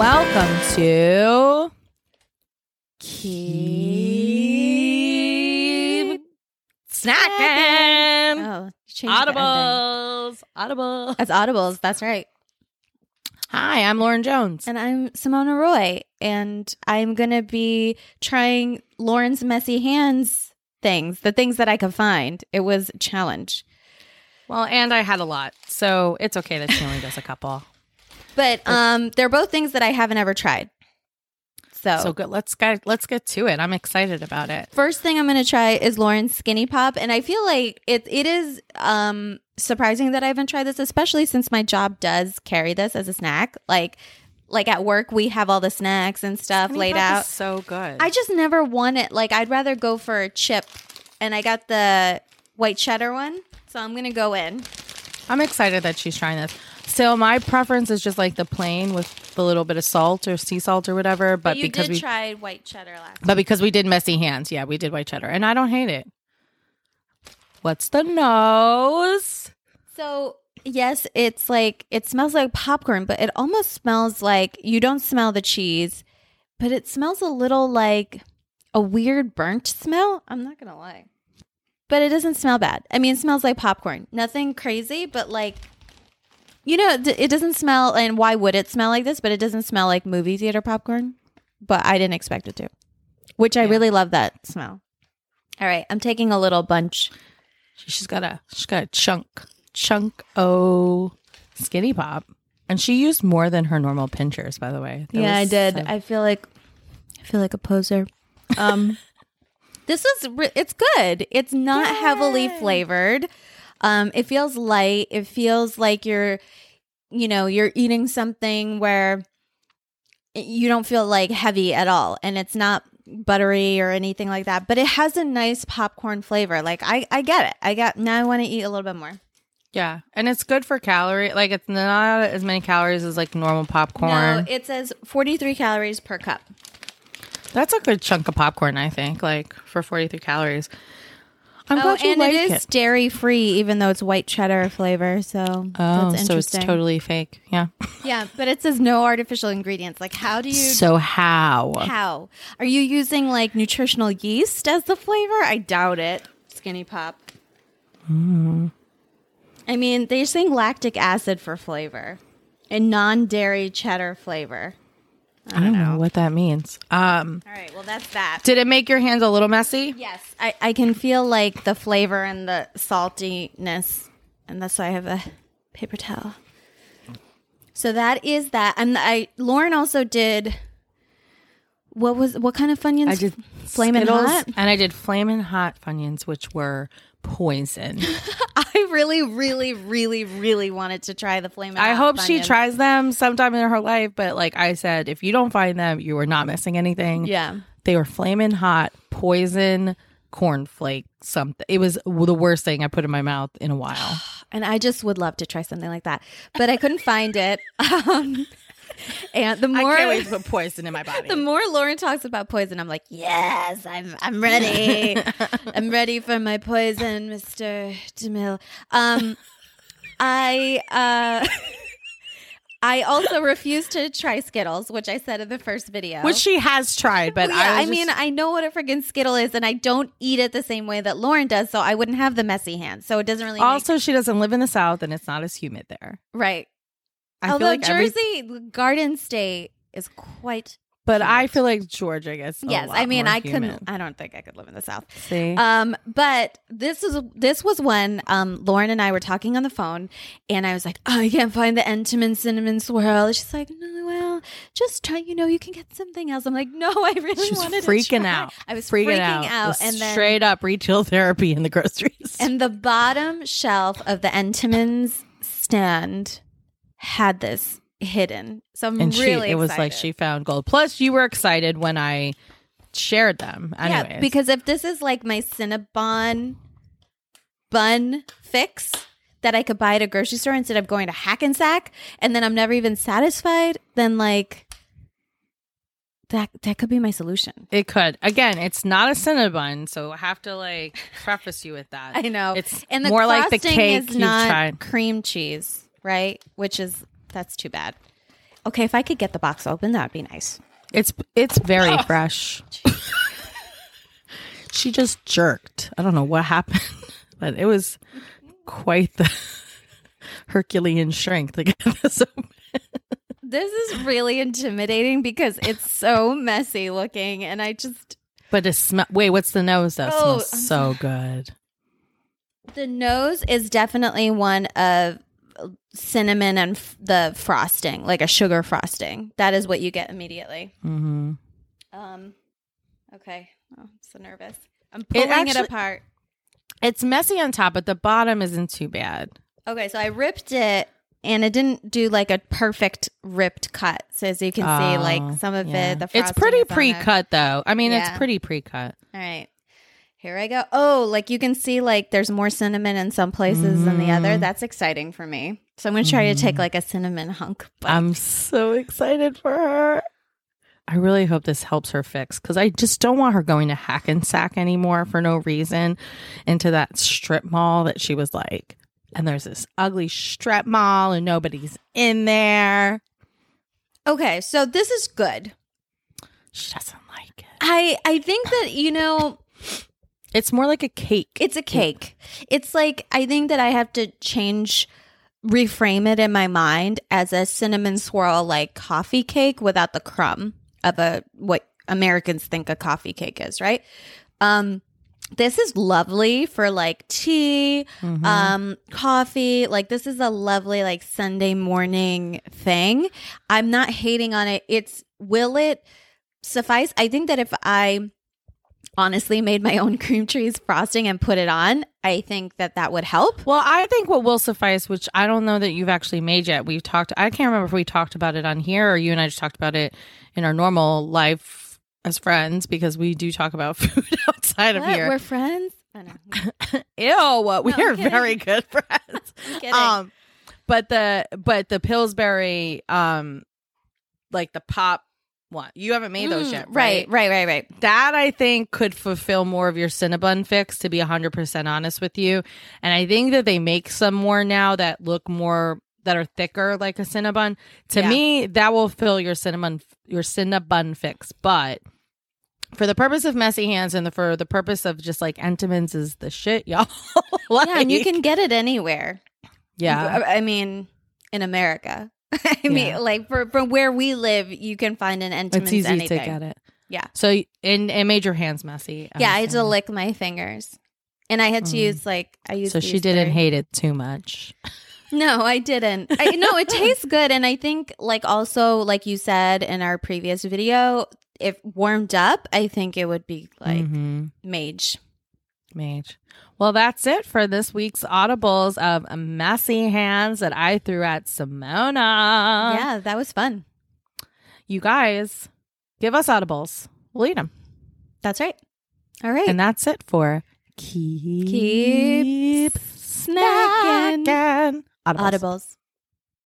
Welcome to Keep Snacking. Oh, changed. Audibles. That's audibles. That's right. Hi, I'm Lauren Jones. And I'm Simona Roy, and I'm gonna be trying Lauren's messy hands things, the things that I could find. It was a challenge, Well, and I had a lot, so it's okay that she only does a couple. But um, they're both things that I haven't ever tried. So, So good. Let's get let's get to it. I'm excited about it. first thing I'm gonna try is Lauren's Skinny Pop, and I feel like it it is um surprising that I haven't tried this, especially since my job does carry this as a snack. Like, like at work we have all the snacks and stuff laid out. so good. I just never want it. Like I'd rather go for a chip, and I got the white cheddar one, so I'm gonna go in. I'm excited that she's trying this. So my preference is just like the plain with a little bit of salt or sea salt or whatever. But, But you because did we tried white cheddar last. but because we did messy hands, yeah, we did white cheddar, and I don't hate it. What's the nose? So yes, it's like it smells like popcorn, but it almost smells like you don't smell the cheese, but it smells a little like a weird burnt smell. I'm not gonna lie. But it doesn't smell bad. I mean, it smells like popcorn. Nothing crazy, but like, you know, it doesn't smell. And why would it smell like this? But it doesn't smell like movie theater popcorn. But I didn't expect it to, which I Yeah. really love that smell. All right, I'm taking a little bunch. She's got a she's got a chunk chunk o skinny pop, and she used more than her normal pinchers. By the way, That yeah, I did. so- I feel like I feel like a poser. Um, this is it's good. It's not heavily flavored. Um, it feels light. It feels like you're, you know, you're eating something where you don't feel like heavy at all, and it's not buttery or anything like that. But it has a nice popcorn flavor. Like I, I get it. I got now. I want to eat a little bit more. yeah, and it's good for calorie. Like it's not as many calories as like normal popcorn. No, it says 43 calories per cup. That's a good chunk of popcorn, I think. Like for forty three calories. I'm oh, glad you and like it it. is dairy free, even though it's white cheddar flavor. So Oh, so it's totally fake. Yeah. yeah, but it says no artificial ingredients. Like, how do you? So how? how are you using like nutritional yeast as the flavor? I doubt it. Skinny pop. Hmm. I mean, they're saying lactic acid for flavor and non-dairy cheddar flavor. I don't know what that means. Um, All right, well that's that. did it make your hands a little messy? Yes, I, I can feel like the flavor and the saltiness, and that's why I have a paper towel. So that is that, and I Lauren also did. What was what kind of funyuns? I did flaming Skittles, hot. and I did flamin' hot funyuns, which were poison. Really, really, really, really wanted to try the flaming. I hope she Funyuns. tries them sometime in her life. But like I said, if you don't find them, you are not missing anything. Yeah, They were flaming hot, poison cornflake something. It was the worst thing I put in my mouth in a while. and I just would love to try something like that, but I couldn't find it. Um, and the more I to put poison in my body. the more Lauren talks about poison, I'm like, yes, I'm I'm ready. I'm ready for my poison, Mister Demille. Um, I uh, I also refuse to try Skittles, which I said in the first video. which she has tried, but Well, yeah, I, I, mean, I know what a friggin' Skittle is, and I don't eat it the same way that Lauren does, so I wouldn't have the messy hands. So it doesn't really. also she doesn't live in the south, and it's not as humid there. right. I Although like every- Jersey Garden State is quite. but I feel like Georgia gets. a yes, I mean, I couldn't. I don't think I could live in the South. see. Um, but this is this was when um Lauren and I were talking on the phone, and I was like, "Oh, I can't find the Entenmann cinnamon swirl." She's like, "No, well, just try. You know, you can get something else." I'm like, "No, I really She was wanted freaking to try." out. I was freaking, freaking, out, out, and then straight up retail therapy in the groceries. and the bottom shelf of the Entenmann's stand had this hidden. So I'm and she, really it was like she found gold. Plus, you were excited when I shared them. Anyways. Yeah, because if this is like my Cinnabon bun fix that I could buy at a grocery store instead of going to Hackensack, and then I'm never even satisfied, then like that that could be my solution. it could. Again, it's not a Cinnabon, so I have to like preface you with that. I know, It's and the more like the cake is not cream cheese, right? Which is that's too bad. Okay, if I could get the box open, that'd be nice. It's it's very ah. fresh. she just jerked. I don't know what happened, but it was quite the Herculean strength to get this open. This is really intimidating because it's so messy looking, and I just But it smell. Wait, what's the nose That Oh, smells so good. the nose is definitely one of cinnamon and f- the frosting, like a sugar frosting. That is what you get immediately. Mm-hmm. Um, okay. Oh, I'm so nervous. I'm pulling it, actually- apart. It's messy on top, but the bottom isn't too bad. Okay, so I ripped it and it didn't do like a perfect ripped cut. So as you can see, Oh, like some of yeah. it, the it's pretty on it. pre-cut though. I mean, Yeah. it's pretty pre-cut. All right. Here I go. Oh, like you can see, like there's more cinnamon in some places than the other. Mhm. That's exciting for me. So I'm going to try to take Mhm. like a cinnamon hunk. But I'm so excited for her. I really hope this helps her fix because I just don't want her going to Hackensack anymore for no reason into that strip mall that she was like. And there's this ugly strip mall and nobody's in there. okay, so this is good. She doesn't like it. I I think that you know It's more like a cake. it's a cake. It's like I think that I have to change reframe it in my mind as a cinnamon swirl like coffee cake without the crumb of a what Americans think a coffee cake is, right? Um this is lovely for like tea, Mhm. um coffee like this is a lovely like sunday morning thing i'm not hating on it it's will it suffice i think that if i honestly made my own cream cheese frosting and put it on i think that that would help Well, I think what will suffice, which I don't know that you've actually made yet. We've talked, I can't remember if we talked about it on here or you and I just talked about it in our normal life as friends because we do talk about food outside of here. we're friends I know. Ew, we no, are very good friends. Um, but the but the Pillsbury, um, like the pop one, you haven't made those Mm, yet, right right right right that I think could fulfill more of your Cinnabon fix, to be 100% honest with you. And I think that they make some more now that look more, that are thicker like a Cinnabon. To Yeah. me, that will fill your Cinnabon, your Cinnabon fix. But for the purpose of messy hands and the, for the purpose of just like Entenmann's is the shit, y'all. like, yeah and you can get it anywhere yeah. I mean, in America. I Yeah. mean, like for, from where we live, you can find an Entenmann's It's easy anything. to get it. Yeah. So, and it made your hands messy. I'm Yeah, I had to lick my fingers, and I had to Mm. use like I used. So she didn't hate it too much. No, I didn't. I, no, it tastes good, and I think like also like you said in our previous video, if warmed up, I think it would be like Mhm. mage. Mage. Well, that's it for this week's audibles of messy hands that I threw at Simona. yeah, that was fun. You guys, give us audibles. We'll eat them. That's right. All right. And that's it for Keep, Keep Snacking. Audibles. Audibles.